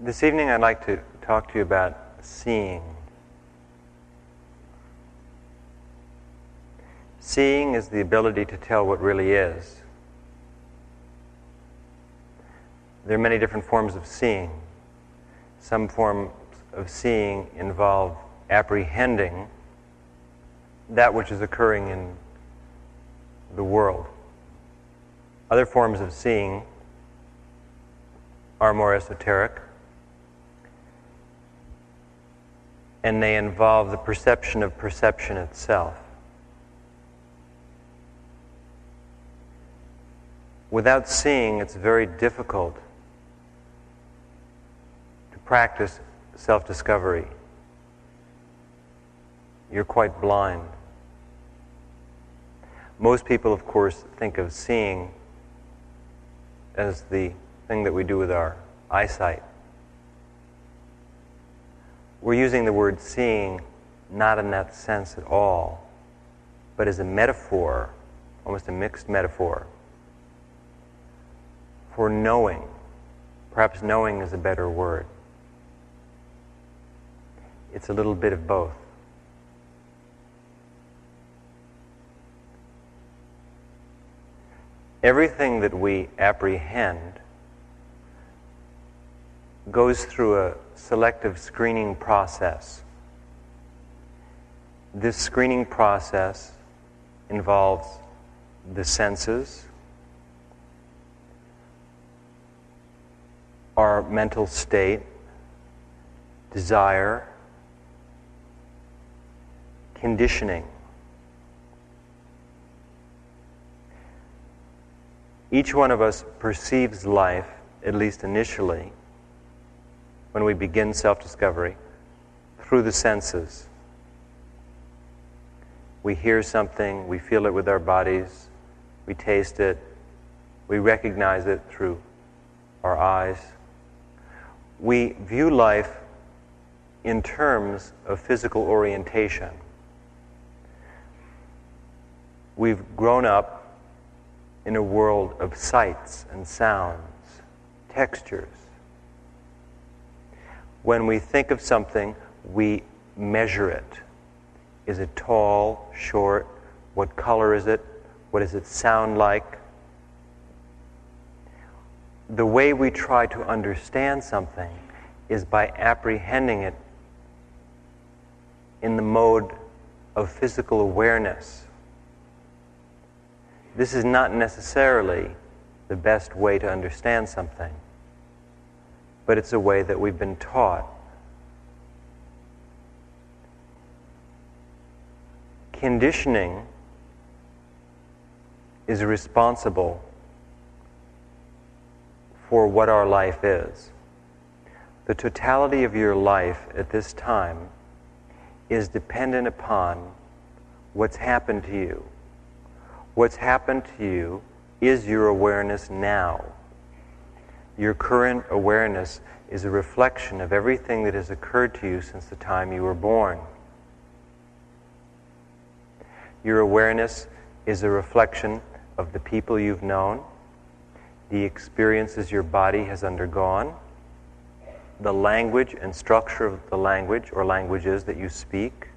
This evening, I'd like to talk to you about seeing. Seeing is the ability to tell what really is. There are many different forms of seeing. Some forms of seeing involve apprehending that which is occurring in the world. Other forms of seeing are more esoteric, and they involve the perception of perception itself. Without seeing, it's very difficult to practice self discovery. You're quite blind. Most people, of course, think of seeing as the thing that we do with our eyesight. We're using the word seeing not in that sense at all, but as a metaphor, almost a mixed metaphor, for knowing. Perhaps knowing is a better word. It's a little bit of both. Everything that we apprehend goes through a selective screening process. This screening process involves the senses, our mental state, desire, conditioning. Each one of us perceives life, at least initially, when we begin self discovery, through the senses. We hear something, we feel it with our bodies, we taste it, we recognize it through our eyes. We view life in terms of physical orientation. We've grown up in a world of sights and sounds, textures. When we think of something, we measure it. Is it tall, short? What color is it? What does it sound like? The way we try to understand something is by apprehending it in the mode of physical awareness. This is not necessarily the best way to understand something, but it's a way that we've been taught. Conditioning is responsible for what our life is. The totality of your life at this time is dependent upon what's happened to you What's happened to you is your awareness now. Your current awareness is a reflection of everything that has occurred to you since the time you were born. Your awareness is a reflection of the people you've known, the experiences your body has undergone, the language and structure of the language or languages that you speak,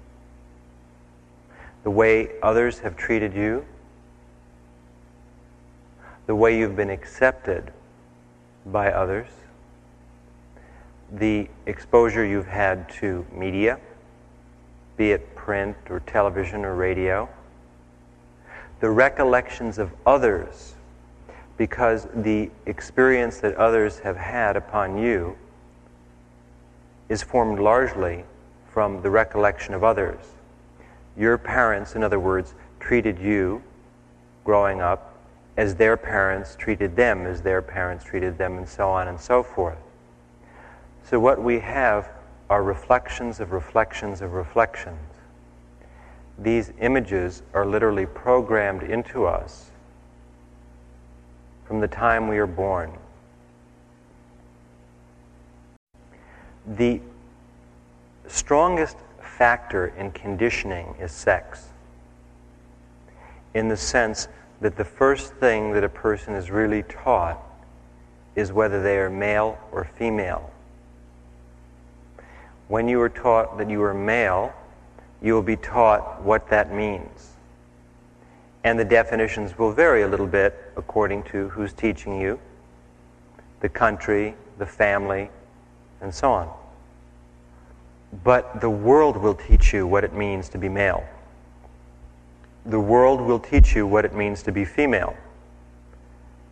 the way others have treated you, the way you've been accepted by others, the exposure you've had to media, be it print or television or radio, the recollections of others, because the experience that others have had upon you is formed largely from the recollection of others. Your parents, in other words, treated you growing up as their parents treated them, as their parents treated them, and so on and so forth. So, what we have are reflections of reflections of reflections. These images are literally programmed into us from the time we are born. The strongest factor in conditioning is sex, in the sense that the first thing that a person is really taught is whether they are male or female. When you are taught that you are male, you will be taught what that means. And the definitions will vary a little bit according to who's teaching you, the country, the family, and so on. But the world will teach you what it means to be male. The world will teach you what it means to be female.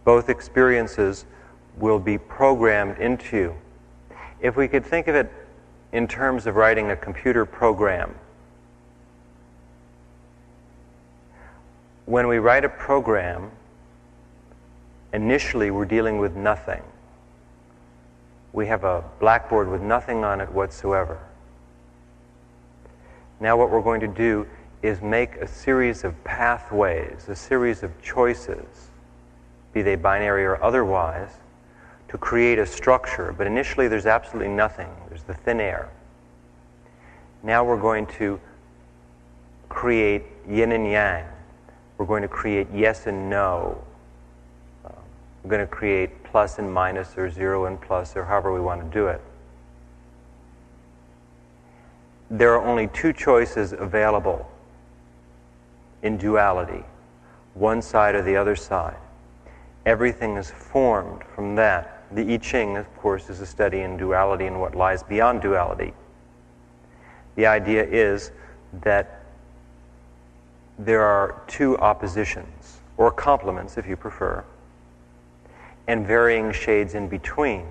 Both experiences will be programmed into you. If we could think of it in terms of writing a computer program, when we write a program, initially we're dealing with nothing. We have a blackboard with nothing on it whatsoever. Now, what we're going to do is make a series of pathways, a series of choices, be they binary or otherwise, to create a structure. But initially, there's absolutely nothing, there's the thin air. Now, we're going to create yin and yang. We're going to create yes and no. We're going to create plus and minus, or zero and plus, or however we want to do it there are only two choices available in duality one side or the other side. Everything is formed from that. The I Ching, of course, is a study in duality and what lies beyond duality. The idea is that there are two oppositions, or complements if you prefer, and varying shades in between.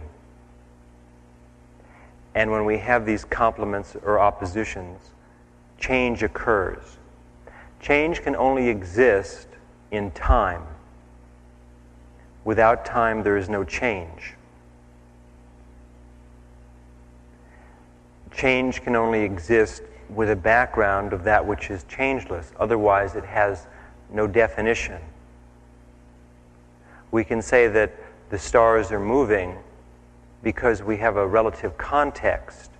And when we have these complements or oppositions, change occurs. Change can only exist in time. Without time, there is no change. Change can only exist with a background of that which is changeless. Otherwise, it has no definition. We can say that the stars are moving because we have a relative context.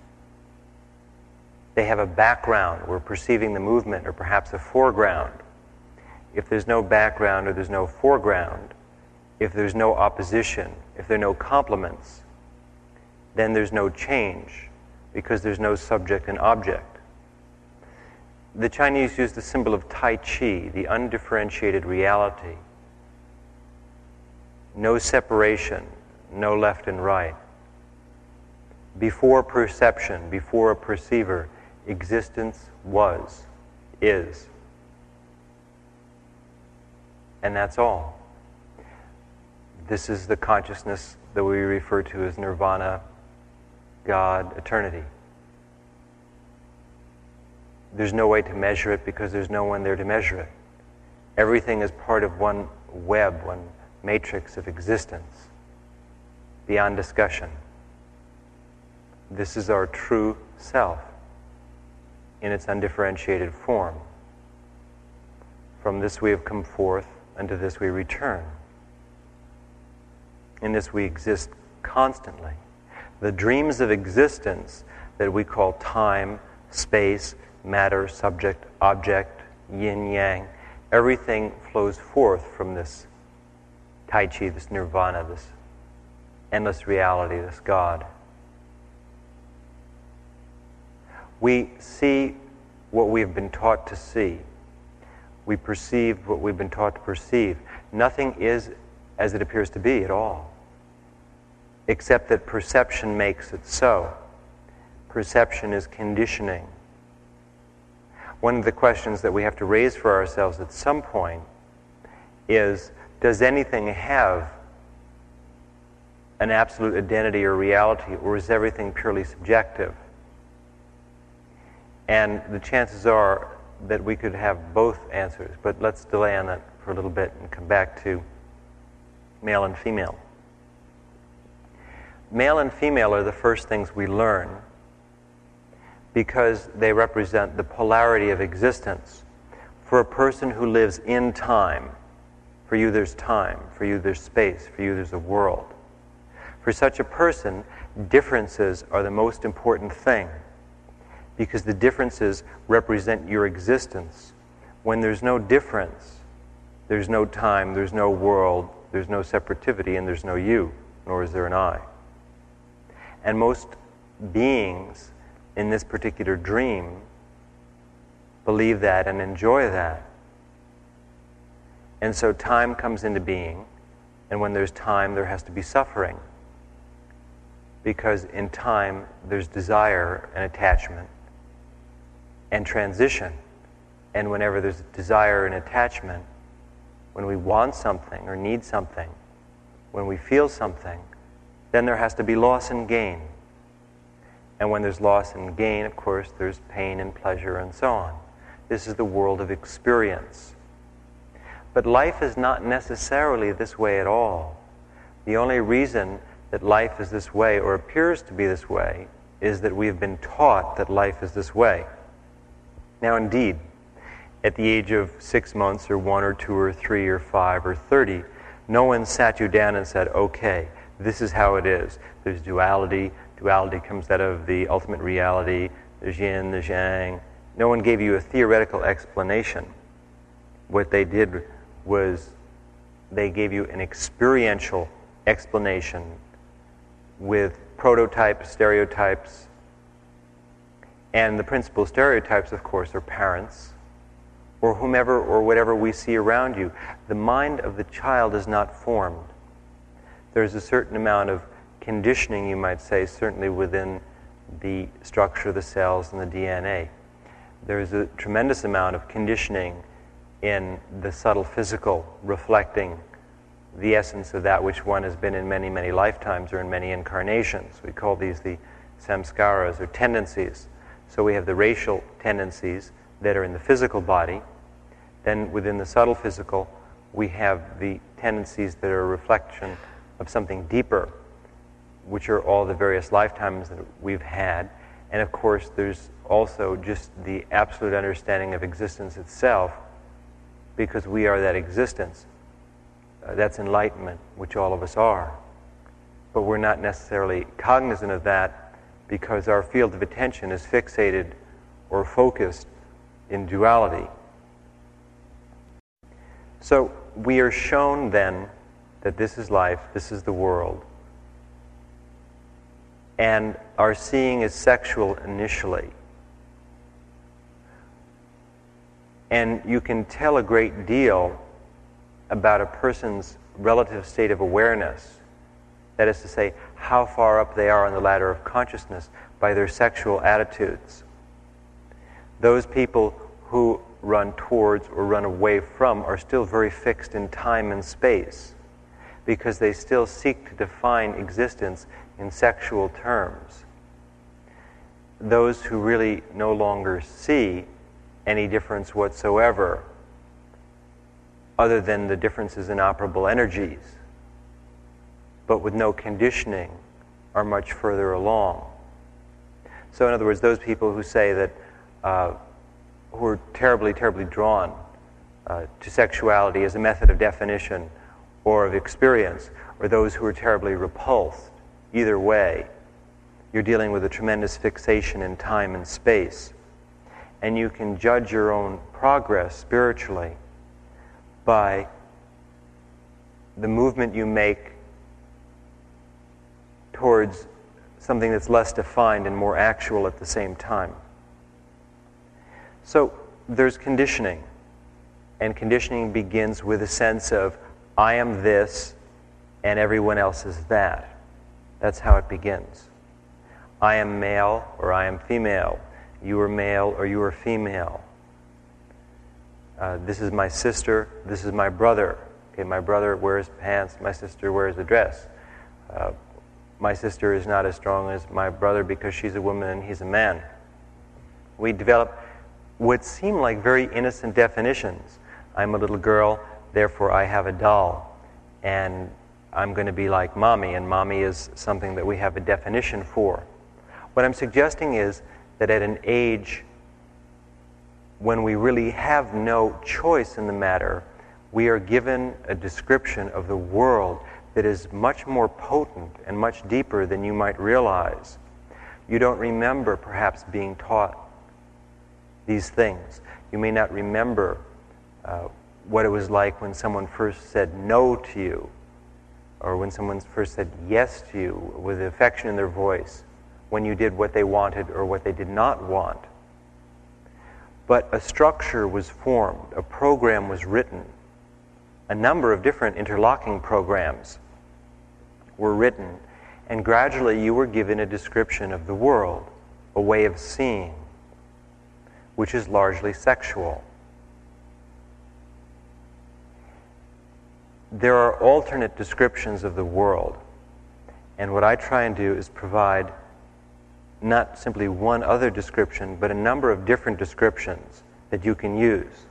They have a background. We're perceiving the movement, or perhaps a foreground. If there's no background or there's no foreground, if there's no opposition, if there are no complements, then there's no change because there's no subject and object. The Chinese use the symbol of Tai Chi, the undifferentiated reality. No separation, no left and right. Before perception, before a perceiver, existence was, is. And that's all. This is the consciousness that we refer to as nirvana, God, eternity. There's no way to measure it because there's no one there to measure it. Everything is part of one web, one matrix of existence, beyond discussion. This is our true self in its undifferentiated form. From this we have come forth, unto this we return. In this we exist constantly. The dreams of existence that we call time, space, matter, subject, object, yin yang, everything flows forth from this Tai Chi, this nirvana, this endless reality, this God. We see what we have been taught to see. We perceive what we've been taught to perceive. Nothing is as it appears to be at all, except that perception makes it so. Perception is conditioning. One of the questions that we have to raise for ourselves at some point is Does anything have an absolute identity or reality, or is everything purely subjective? And the chances are that we could have both answers, but let's delay on that for a little bit and come back to male and female. Male and female are the first things we learn because they represent the polarity of existence. For a person who lives in time, for you there's time, for you there's space, for you there's a world. For such a person, differences are the most important thing because the differences represent your existence. When there's no difference, there's no time, there's no world, there's no separativity, and there's no you, nor is there an I. And most beings in this particular dream believe that and enjoy that. And so time comes into being, and when there's time, there has to be suffering. Because in time, there's desire and attachment and transition. And whenever there's desire and attachment, when we want something or need something, when we feel something, then there has to be loss and gain. And when there's loss and gain, of course, there's pain and pleasure and so on. This is the world of experience. But life is not necessarily this way at all. The only reason that life is this way, or appears to be this way, is that we have been taught that life is this way. Now, indeed, at the age of six months, or one, or two, or three, or five, or thirty, no one sat you down and said, okay, this is how it is. There's duality. Duality comes out of the ultimate reality, the yin, the yang. No one gave you a theoretical explanation. What they did was they gave you an experiential explanation with prototypes, stereotypes. And the principal stereotypes, of course, are parents or whomever or whatever we see around you. The mind of the child is not formed. There's a certain amount of conditioning, you might say, certainly within the structure of the cells and the DNA. There's a tremendous amount of conditioning in the subtle physical, reflecting the essence of that which one has been in many, many lifetimes or in many incarnations. We call these the samskaras or tendencies. So we have the racial tendencies that are in the physical body. Then within the subtle physical, we have the tendencies that are a reflection of something deeper, which are all the various lifetimes that we've had. And of course, there's also just the absolute understanding of existence itself, because we are that existence. Uh, that's enlightenment, which all of us are. But we're not necessarily cognizant of that because our field of attention is fixated or focused in duality. So we are shown then that this is life, this is the world. And our seeing is sexual initially. And you can tell a great deal about a person's relative state of awareness. That is to say, how far up they are on the ladder of consciousness by their sexual attitudes. Those people who run towards or run away from are still very fixed in time and space because they still seek to define existence in sexual terms. Those who really no longer see any difference whatsoever other than the differences in operable energies, but with no conditioning, are much further along. So, in other words, those people who say that, uh, who are terribly, terribly drawn uh, to sexuality as a method of definition or of experience, or those who are terribly repulsed, either way, you're dealing with a tremendous fixation in time and space. And you can judge your own progress spiritually by the movement you make towards something that's less defined and more actual at the same time. So there's conditioning, and conditioning begins with a sense of, I am this, and everyone else is that. That's how it begins. I am male, or I am female. You are male, or you are female. Uh, this is my sister, this is my brother. Okay, my brother wears pants, my sister wears a dress. Uh, my sister is not as strong as my brother because she's a woman and he's a man. We develop what seem like very innocent definitions. I'm a little girl, therefore I have a doll. And I'm going to be like mommy, and mommy is something that we have a definition for. What I'm suggesting is that at an age when we really have no choice in the matter, we are given a description of the world that is much more potent and much deeper than you might realize. You don't remember perhaps being taught these things. You may not remember uh, what it was like when someone first said no to you, or when someone first said yes to you with affection in their voice, when you did what they wanted or what they did not want. But a structure was formed, a program was written, a number of different interlocking programs were written, and gradually you were given a description of the world, a way of seeing, which is largely sexual. There are alternate descriptions of the world, and what I try and do is provide not simply one other description, but a number of different descriptions that you can use.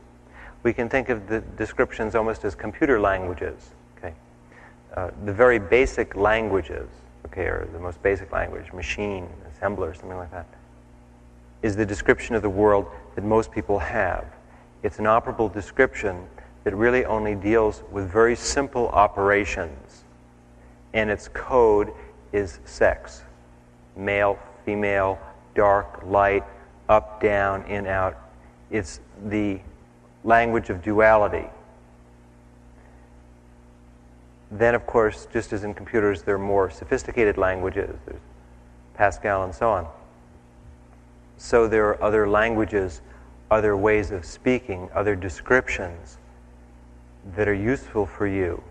We can think of the descriptions almost as computer languages. Okay, uh, the very basic languages, okay, or the most basic language, machine, assembler, something like that, is the description of the world that most people have. It's an operable description that really only deals with very simple operations, and its code is sex male, female, dark, light, up, down, in, out. It's the language of duality. Then, of course, just as in computers, there are more sophisticated languages. There's Pascal and so on. So there are other languages, other ways of speaking, other descriptions that are useful for you.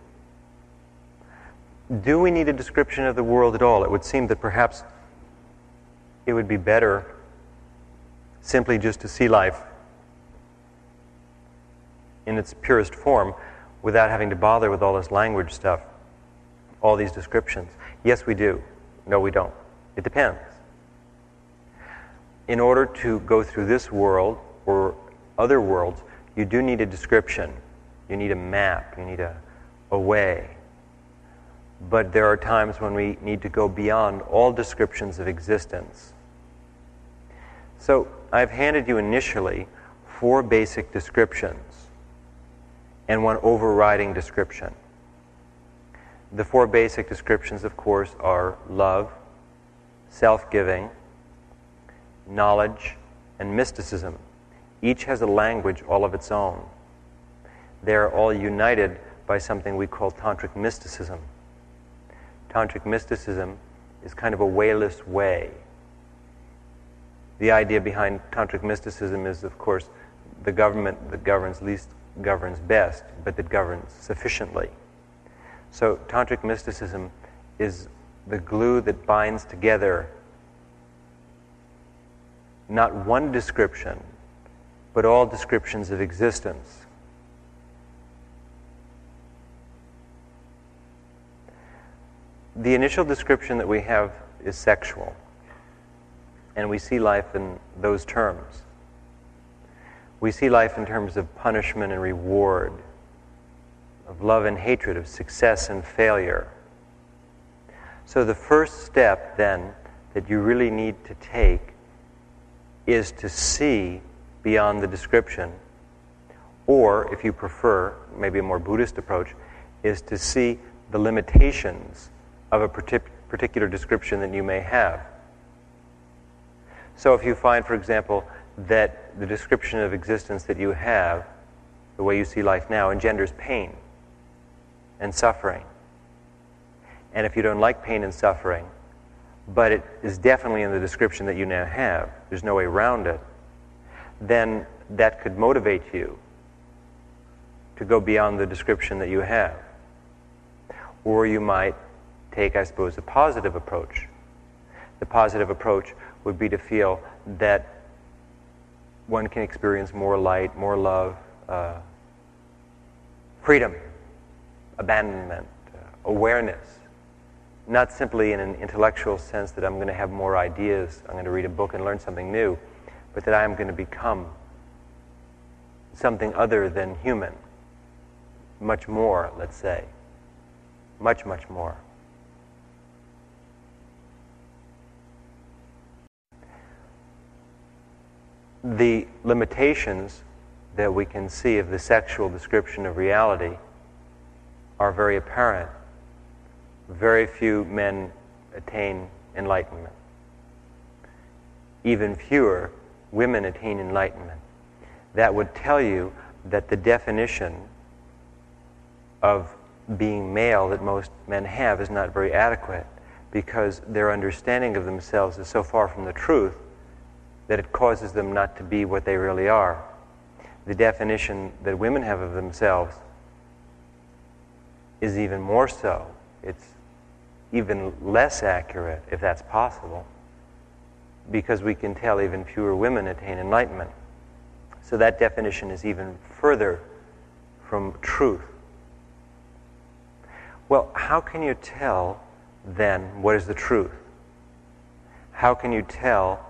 Do we need a description of the world at all? It would seem that perhaps it would be better simply just to see life in its purest form without having to bother with all this language stuff, all these descriptions. Yes, we do. No, we don't. It depends. In order to go through this world or other worlds, you do need a description. You need a map. You need a, a way. But there are times when we need to go beyond all descriptions of existence so I've handed you initially four basic descriptions and one overriding description. The four basic descriptions, of course, are love, self giving, knowledge, and mysticism. Each has a language all of its own. They are all united by something we call tantric mysticism. Tantric mysticism is kind of a wayless way the idea behind tantric mysticism is, of course, the government that governs least governs best, but that governs sufficiently. So, tantric mysticism is the glue that binds together not one description, but all descriptions of existence. The initial description that we have is sexual and we see life in those terms. We see life in terms of punishment and reward, of love and hatred, of success and failure. So, the first step then that you really need to take is to see beyond the description, or if you prefer, maybe a more Buddhist approach, is to see the limitations of a particular description that you may have. So if you find, for example, that the description of existence that you have, the way you see life now, engenders pain and suffering, and if you don't like pain and suffering, but it is definitely in the description that you now have, there's no way around it, then that could motivate you to go beyond the description that you have. Or you might take, I suppose, a positive approach. The positive approach would be to feel that one can experience more light, more love, uh, freedom, abandonment, uh, awareness. Not simply in an intellectual sense that I'm going to have more ideas, I'm going to read a book and learn something new, but that I am going to become something other than human. Much more, let's say. Much, much more. The limitations that we can see of the sexual description of reality are very apparent. Very few men attain enlightenment. Even fewer women attain enlightenment. That would tell you that the definition of being male that most men have is not very adequate. because their understanding of themselves is so far from the truth that it causes them not to be what they really are. The definition that women have of themselves is even more so. It's even less accurate, if that's possible, because we can tell even fewer women attain enlightenment. So that definition is even further from truth. Well, how can you tell then what is the truth? How can you tell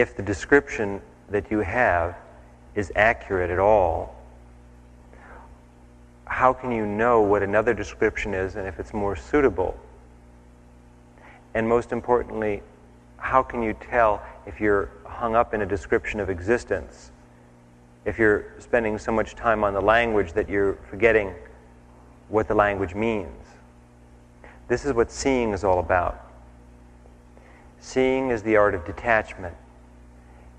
if the description that you have is accurate at all? How can you know what another description is and if it's more suitable? And most importantly, how can you tell if you're hung up in a description of existence? If you're spending so much time on the language that you're forgetting what the language means. This is what seeing is all about. Seeing is the art of detachment.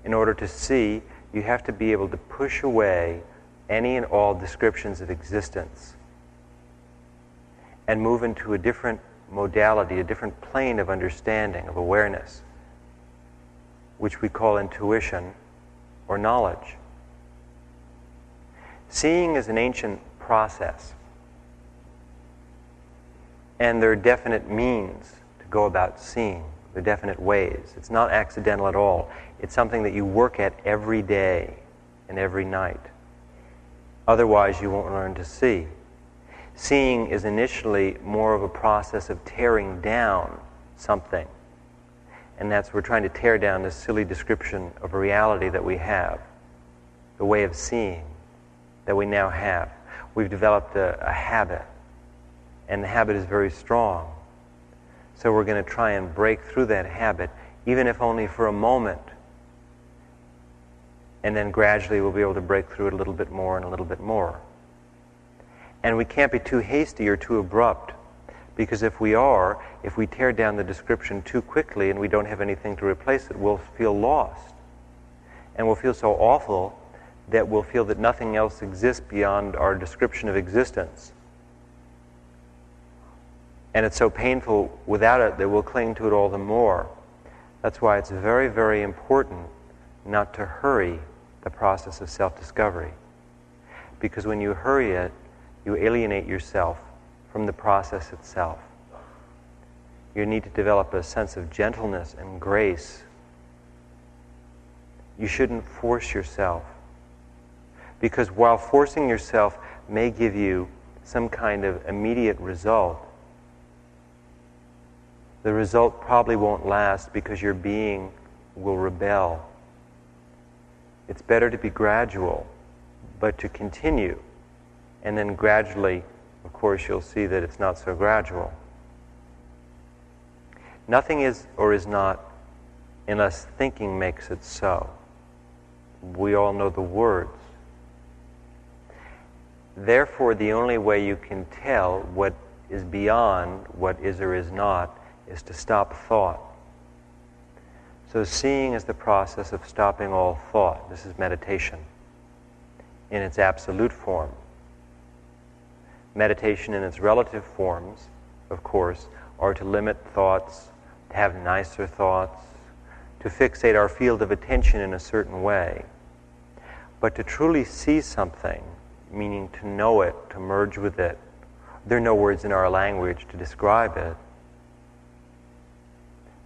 In order to see, you have to be able to push away any and all descriptions of existence and move into a different modality, a different plane of understanding, of awareness, which we call intuition or knowledge. Seeing is an ancient process. And there are definite means to go about seeing. There are definite ways. It's not accidental at all. It's something that you work at every day and every night. Otherwise, you won't learn to see. Seeing is initially more of a process of tearing down something. And that's we're trying to tear down this silly description of reality that we have, the way of seeing that we now have. We've developed a, a habit and the habit is very strong. So we're going to try and break through that habit, even if only for a moment. And then gradually we'll be able to break through it a little bit more and a little bit more. And we can't be too hasty or too abrupt. Because if we are, if we tear down the description too quickly and we don't have anything to replace it, we'll feel lost. And we'll feel so awful that we'll feel that nothing else exists beyond our description of existence. And it's so painful without it that we'll cling to it all the more. That's why it's very, very important not to hurry the process of self discovery. Because when you hurry it, you alienate yourself from the process itself. You need to develop a sense of gentleness and grace. You shouldn't force yourself. Because while forcing yourself may give you some kind of immediate result, the result probably won't last because your being will rebel. It's better to be gradual, but to continue. And then gradually, of course, you'll see that it's not so gradual. Nothing is or is not unless thinking makes it so. We all know the words. Therefore, the only way you can tell what is beyond what is or is not is to stop thought. So, seeing is the process of stopping all thought. This is meditation in its absolute form. Meditation in its relative forms, of course, are to limit thoughts, to have nicer thoughts, to fixate our field of attention in a certain way. But to truly see something, meaning to know it, to merge with it, there are no words in our language to describe it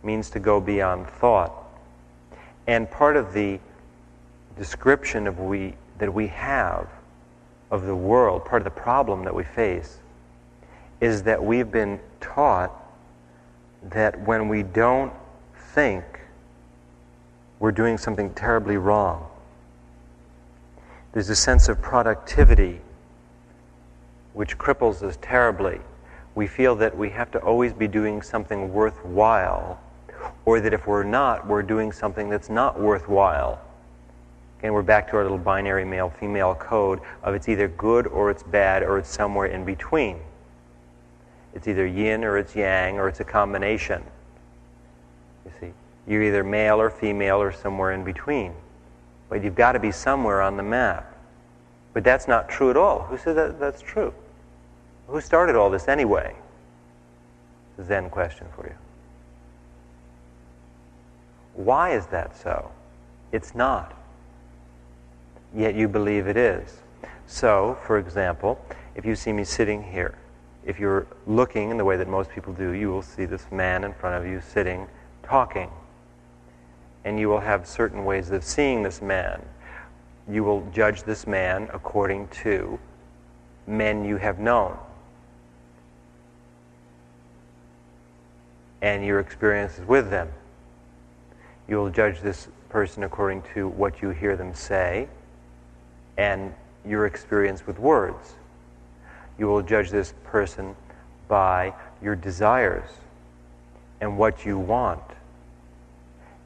means to go beyond thought. And part of the description of we, that we have of the world, part of the problem that we face, is that we've been taught that when we don't think, we're doing something terribly wrong. There's a sense of productivity which cripples us terribly. We feel that we have to always be doing something worthwhile or that if we're not, we're doing something that's not worthwhile. Again, we're back to our little binary male female code of it's either good or it's bad or it's somewhere in between. It's either yin or it's yang or it's a combination. You see, you're either male or female or somewhere in between. But you've got to be somewhere on the map. But that's not true at all. Who said that that's true? Who started all this anyway? Zen question for you. Why is that so? It's not. Yet you believe it is. So, for example, if you see me sitting here, if you're looking in the way that most people do, you will see this man in front of you sitting, talking. And you will have certain ways of seeing this man. You will judge this man according to men you have known. And your experiences with them. You will judge this person according to what you hear them say and your experience with words. You will judge this person by your desires and what you want.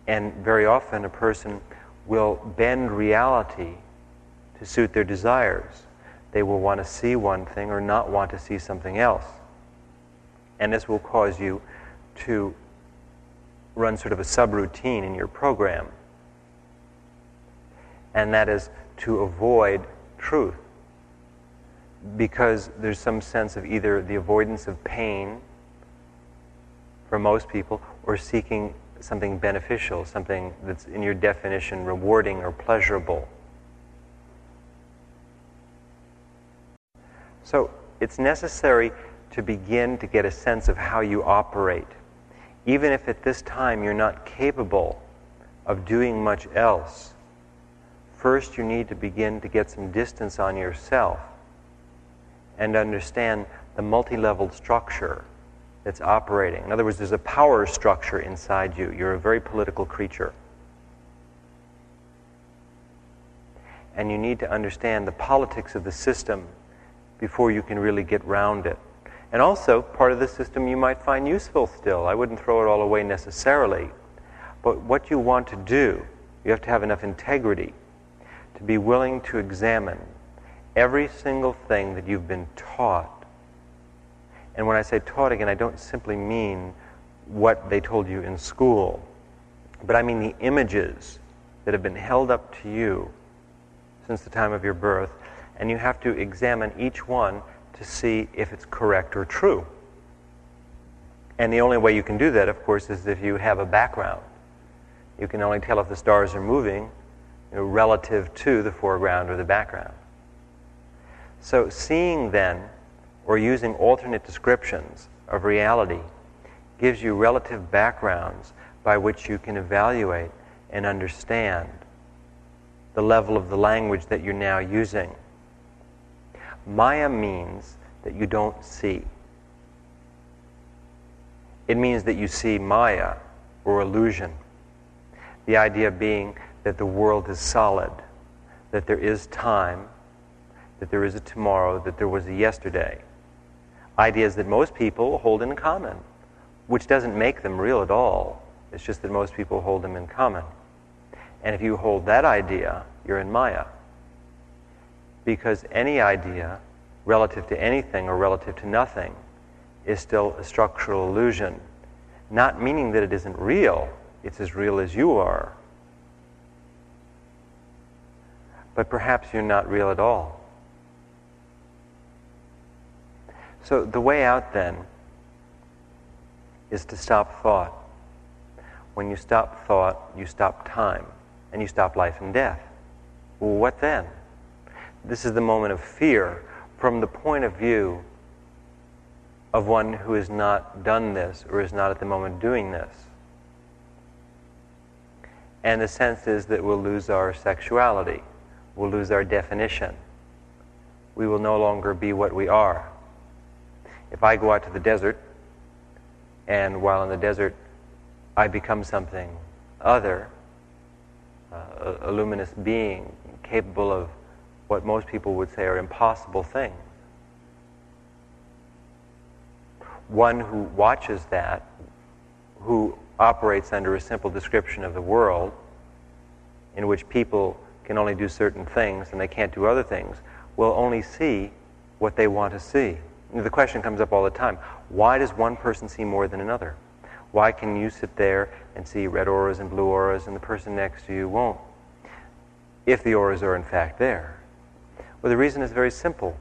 And very often, a person will bend reality to suit their desires. They will want to see one thing or not want to see something else. And this will cause you to run sort of a subroutine in your program. And that is to avoid truth. Because there's some sense of either the avoidance of pain for most people or seeking something beneficial, something that's in your definition rewarding or pleasurable. So it's necessary to begin to get a sense of how you operate. Even if at this time you're not capable of doing much else, first you need to begin to get some distance on yourself and understand the multi leveled structure that's operating. In other words, there's a power structure inside you. You're a very political creature. And you need to understand the politics of the system before you can really get round it. And also, part of the system you might find useful still. I wouldn't throw it all away necessarily. But what you want to do, you have to have enough integrity to be willing to examine every single thing that you've been taught and when I say taught again, I don't simply mean what they told you in school, but I mean the images that have been held up to you since the time of your birth, and you have to examine each one to see if it's correct or true. And the only way you can do that, of course, is if you have a background. You can only tell if the stars are moving you know, relative to the foreground or the background. So, seeing then or using alternate descriptions of reality gives you relative backgrounds by which you can evaluate and understand the level of the language that you're now using. Maya means that you don't see. It means that you see Maya or illusion. The idea being that the world is solid, that there is time, that there is a tomorrow, that there was a yesterday ideas that most people hold in common, which doesn't make them real at all. It's just that most people hold them in common. And if you hold that idea, you're in Maya. Because any idea, relative to anything or relative to nothing, is still a structural illusion. Not meaning that it isn't real, it's as real as you are. But perhaps you're not real at all. So the way out then is to stop thought. When you stop thought, you stop time, and you stop life and death. Well, what then? This is the moment of fear from the point of view of one who has not done this or is not at the moment doing this. And the sense is that we'll lose our sexuality, we'll lose our definition. We will no longer be what we are. If I go out to the desert, and while in the desert I become something other, uh, a, a luminous being capable of what most people would say are impossible things. One who watches that, who operates under a simple description of the world, in which people can only do certain things and they can't do other things, will only see what they want to see the question comes up all the time why does one person see more than another? Why can you sit there and see red auras and blue auras and the person next to you won't? If the auras are in fact there. Well, the reason is very simple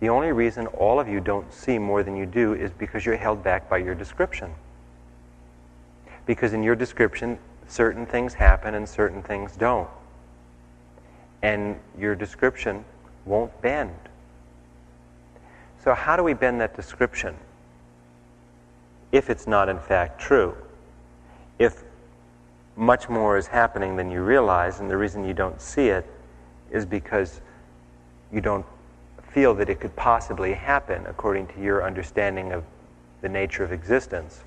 The only reason all of you don't see more than you do is because you're held back by your description. Because in your description, certain things happen and certain things don't. And your description won't bend. So, how do we bend that description if it's not in fact true? If much more is happening than you realize, and the reason you don't see it is because you don't feel that it could possibly happen according to your understanding of the nature of existence,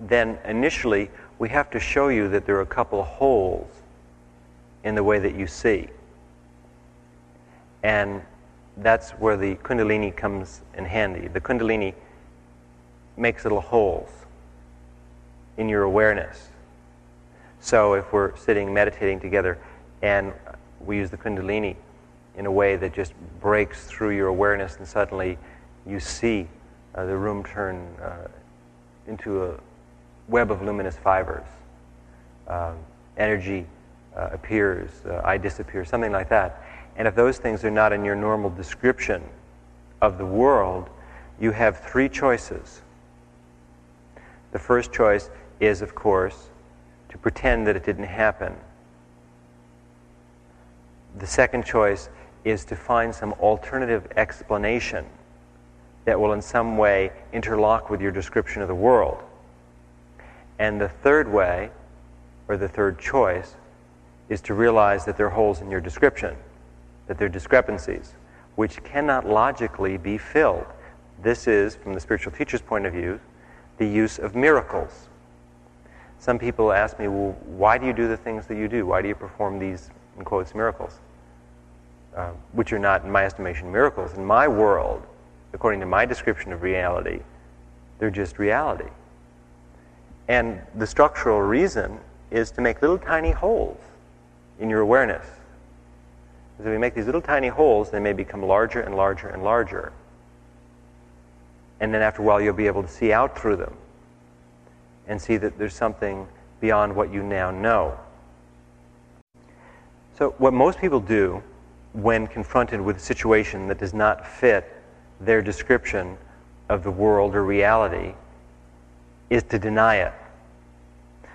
then initially we have to show you that there are a couple of holes in the way that you see. And that's where the Kundalini comes in handy. The Kundalini makes little holes in your awareness. So if we're sitting meditating together and we use the Kundalini in a way that just breaks through your awareness, and suddenly you see uh, the room turn uh, into a web of luminous fibers. Um, energy uh, appears, uh, I disappear, something like that. And if those things are not in your normal description of the world, you have three choices. The first choice is, of course, to pretend that it didn't happen. The second choice is to find some alternative explanation that will in some way interlock with your description of the world. And the third way, or the third choice, is to realize that there are holes in your description, that there are discrepancies, which cannot logically be filled. This is, from the spiritual teacher's point of view, the use of miracles. Some people ask me, well, why do you do the things that you do? Why do you perform these, in quotes, miracles? Uh, which are not, in my estimation, miracles. In my world, according to my description of reality, they're just reality. And the structural reason is to make little tiny holes in your awareness. As we make these little tiny holes, they may become larger and larger and larger. And then after a while, you'll be able to see out through them and see that there's something beyond what you now know. So, what most people do when confronted with a situation that does not fit their description of the world or reality is to deny it.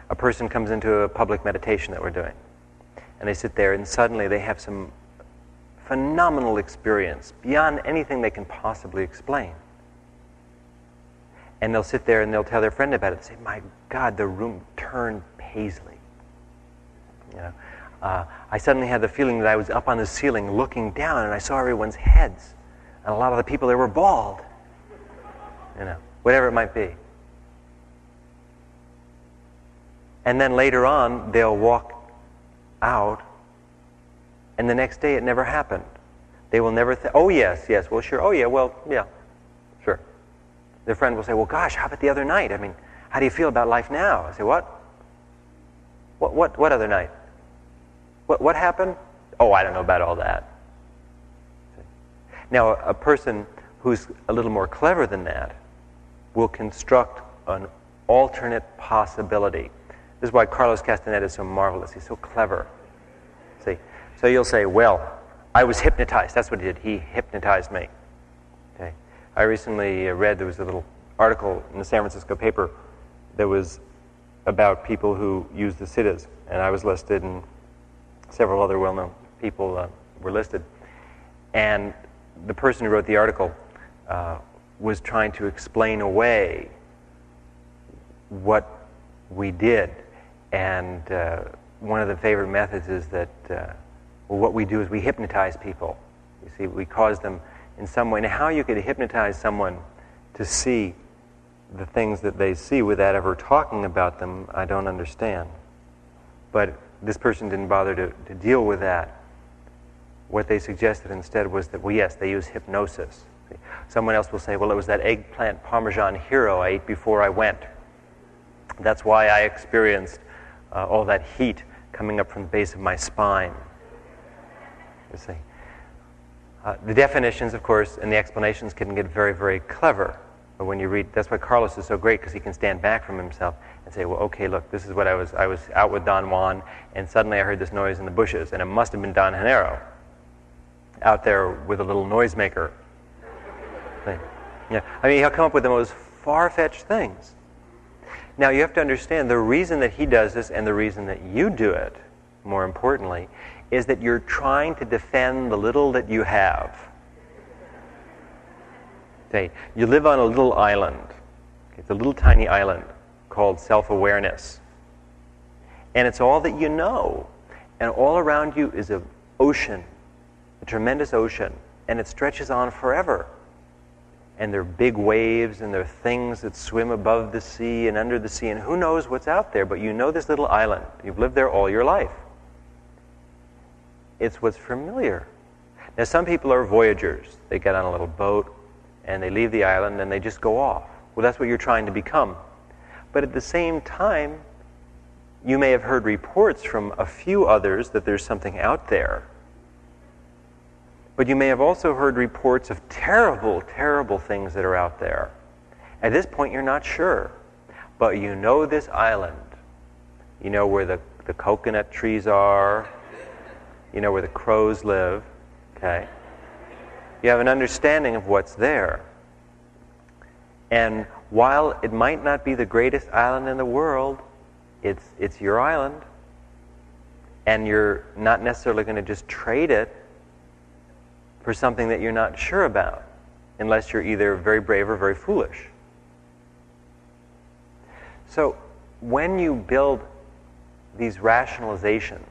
A person comes into a public meditation that we're doing, and they sit there, and suddenly they have some phenomenal experience beyond anything they can possibly explain. And they'll sit there and they'll tell their friend about it and say, My God, the room turned paisley. You know, uh, I suddenly had the feeling that I was up on the ceiling looking down and I saw everyone's heads. And a lot of the people there were bald. You know, whatever it might be. And then later on, they'll walk out, and the next day it never happened. They will never think, oh, yes, yes, well, sure, oh, yeah, well, yeah, sure. Their friend will say, well, gosh, how about the other night? I mean, how do you feel about life now? I say, what? What, what, what other night? What, what happened? Oh, I don't know about all that. Now, a person who's a little more clever than that will construct an alternate possibility. This is why Carlos Castaneda is so marvelous. He's so clever. See? So you'll say, well, I was hypnotized. That's what he did. He hypnotized me. Okay. I recently uh, read there was a little article in the San Francisco paper that was about people who use the siddhas, and I was listed, and several other well-known people uh, were listed. And the person who wrote the article uh, was trying to explain away what we did. And uh, one of the favorite methods is that uh, well, what we do is we hypnotize people. You see, we cause them in some way. Now, how you could hypnotize someone to see the things that they see without ever talking about them, I don't understand. But this person didn't bother to, to deal with that. What they suggested instead was that, well, yes, they use hypnosis. Someone else will say, well, it was that eggplant parmesan hero I ate before I went. That's why I experienced uh, all that heat coming up from the base of my spine. You see. Uh, the definitions, of course, and the explanations can get very, very clever. But when you read, that's why Carlos is so great because he can stand back from himself and say, well, okay, look, this is what I was. I was out with Don Juan, and suddenly I heard this noise in the bushes, and it must have been Don Genaro. out there with a little noisemaker. Yeah, I mean, he'll come up with the most far-fetched things. Now, you have to understand the reason that he does this and the reason that you do it, more importantly, is that you're trying to defend the little that you have. Say, you live on a little island. It's a little tiny island called self awareness. And it's all that you know. And all around you is an ocean, a tremendous ocean, and it stretches on forever. And there are big waves and there are things that swim above the sea and under the sea. And who knows what's out there but you know this little island. You've lived there all your life. It's what's familiar. Now some people are voyagers. They get on a little boat and they leave the island and they just go off well that's what you're trying to become but at the same time you may have heard reports from a few others that there's something out there but you may have also heard reports of terrible, terrible things that are out there. At this point, you're not sure. But you know this island. You know where the, the coconut trees are. You know where the crows live. Okay? You have an understanding of what's there. And while it might not be the greatest island in the world, it's, it's your island. And you're not necessarily going to just trade it for something that you're not sure about, unless you're either very brave or very foolish. So, when you build these rationalizations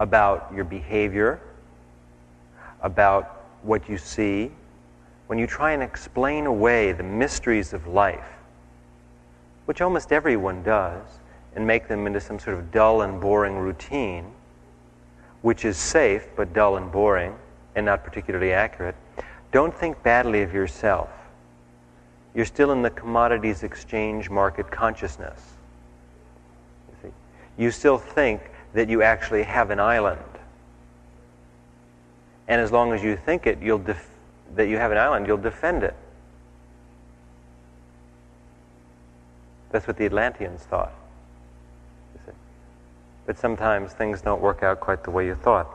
about your behavior, about what you see, when you try and explain away the mysteries of life, which almost everyone does, and make them into some sort of dull and boring routine, which is safe but dull and boring and not particularly accurate, don't think badly of yourself. You're still in the commodities exchange market consciousness. You, you still think that you actually have an island. And as long as you think it, you'll def- that you have an island, you'll defend it. That's what the Atlanteans thought. But sometimes things don't work out quite the way you thought.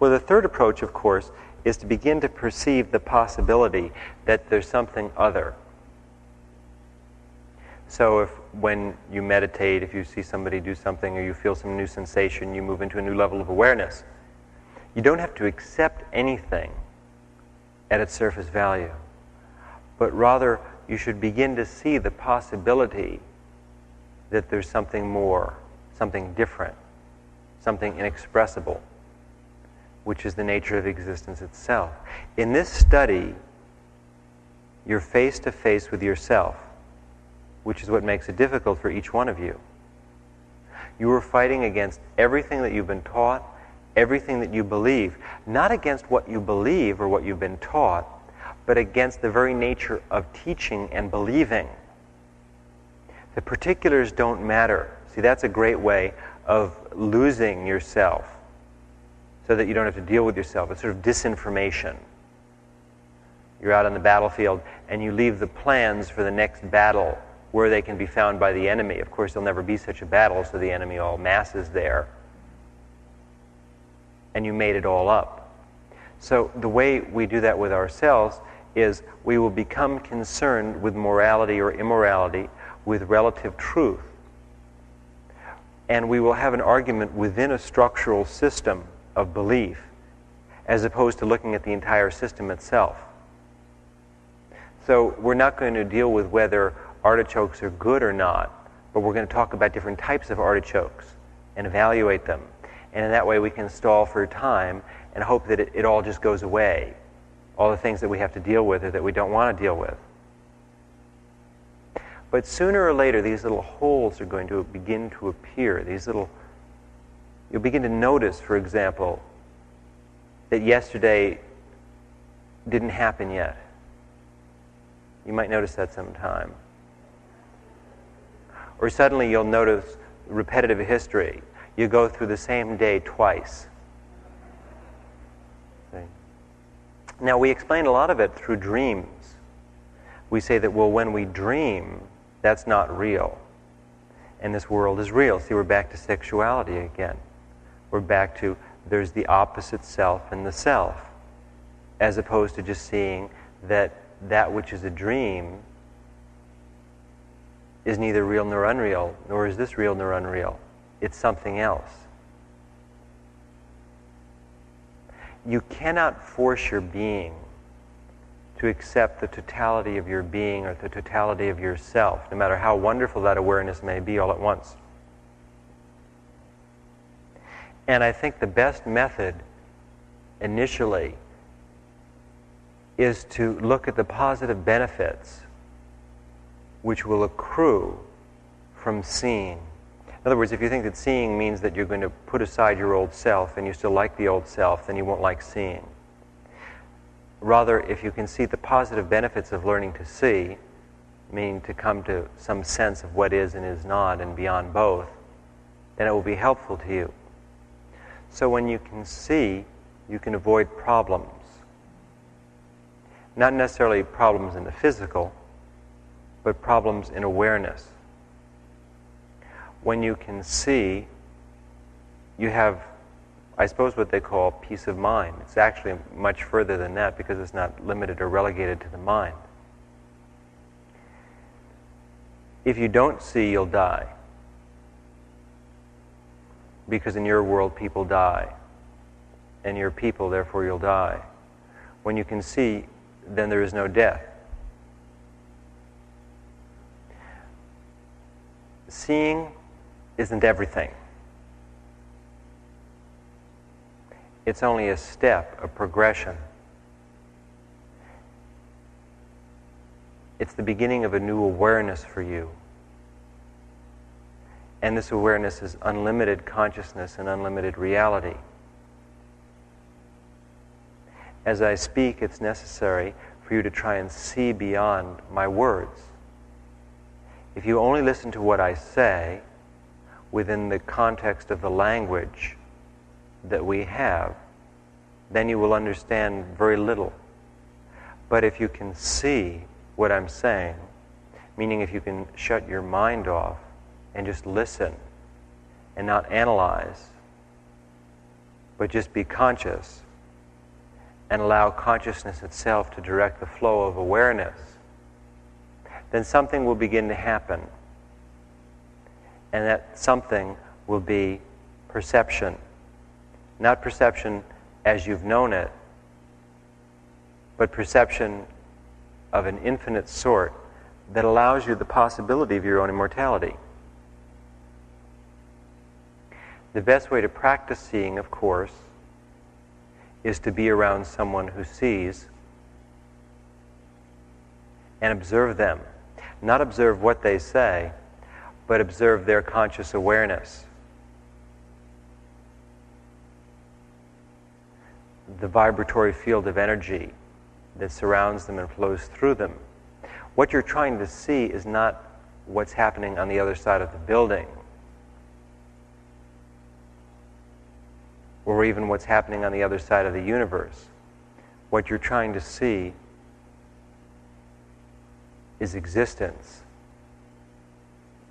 Well, the third approach, of course, is to begin to perceive the possibility that there's something other. So, if when you meditate, if you see somebody do something or you feel some new sensation, you move into a new level of awareness, you don't have to accept anything at its surface value, but rather you should begin to see the possibility that there's something more, something different something inexpressible, which is the nature of existence itself. In this study, you're face to face with yourself, which is what makes it difficult for each one of you. You are fighting against everything that you've been taught, everything that you believe, not against what you believe or what you've been taught, but against the very nature of teaching and believing. The particulars don't matter. See, that's a great way of losing yourself so that you don't have to deal with yourself. It's sort of disinformation. You're out on the battlefield and you leave the plans for the next battle where they can be found by the enemy. Of course, there'll never be such a battle, so the enemy all masses there. And you made it all up. So the way we do that with ourselves is we will become concerned with morality or immorality, with relative truth and we will have an argument within a structural system of belief as opposed to looking at the entire system itself. So we're not going to deal with whether artichokes are good or not, but we're going to talk about different types of artichokes and evaluate them. And in that way, we can stall for time and hope that it, it all just goes away. All the things that we have to deal with or that we don't want to deal with. But sooner or later, these little holes are going to begin to appear. These little, you'll begin to notice, for example, that yesterday didn't happen yet. You might notice that sometime. Or suddenly you'll notice repetitive history. You go through the same day twice. Now, we explain a lot of it through dreams. We say that, well, when we dream, that's not real. And this world is real. See, we're back to sexuality again. We're back to there's the opposite self and the self, as opposed to just seeing that that which is a dream is neither real nor unreal, nor is this real nor unreal. It's something else. You cannot force your being to accept the totality of your being or the totality of yourself, no matter how wonderful that awareness may be all at once. And I think the best method initially is to look at the positive benefits which will accrue from seeing. In other words, if you think that seeing means that you're going to put aside your old self and you still like the old self, then you won't like seeing. Rather, if you can see the positive benefits of learning to see, meaning to come to some sense of what is and is not and beyond both, then it will be helpful to you. So when you can see, you can avoid problems. Not necessarily problems in the physical, but problems in awareness. When you can see, you have, I suppose, what they call peace of mind. It's actually much further than that because it's not limited or relegated to the mind. If you don't see, you'll die because in your world people die. And you're people, therefore you'll die. When you can see, then there is no death. Seeing isn't everything. It's only a step, a progression. It's the beginning of a new awareness for you. And this awareness is unlimited consciousness and unlimited reality. As I speak, it's necessary for you to try and see beyond my words. If you only listen to what I say within the context of the language that we have, then you will understand very little. But if you can see what I'm saying, meaning if you can shut your mind off and just listen and not analyze, but just be conscious and allow consciousness itself to direct the flow of awareness, then something will begin to happen. And that something will be perception. Not perception as you've known it, but perception of an infinite sort that allows you the possibility of your own immortality. The best way to practice seeing, of course, is to be around someone who sees and observe them. Not observe what they say, but observe their conscious awareness. The vibratory field of energy that surrounds them and flows through them. What you're trying to see is not what's happening on the other side of the building or even what's happening on the other side of the universe. What you're trying to see is existence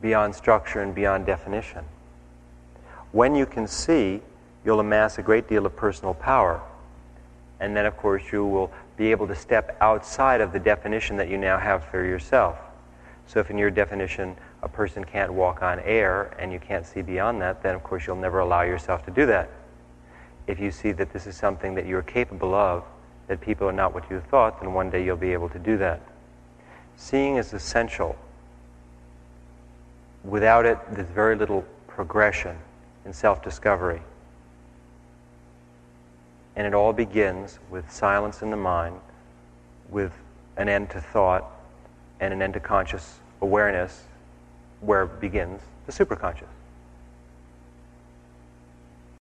beyond structure and beyond definition. When you can see, you'll amass a great deal of personal power. And then, of course, you will be able to step outside of the definition that you now have for yourself. So, if in your definition a person can't walk on air and you can't see beyond that, then, of course, you'll never allow yourself to do that if you see that this is something that you're capable of, that people are not what you thought, then one day you'll be able to do that. Seeing is essential. Without it, there's very little progression in self discovery. And it all begins with silence in the mind, with an end to thought, and an end to conscious awareness, where begins the superconscious.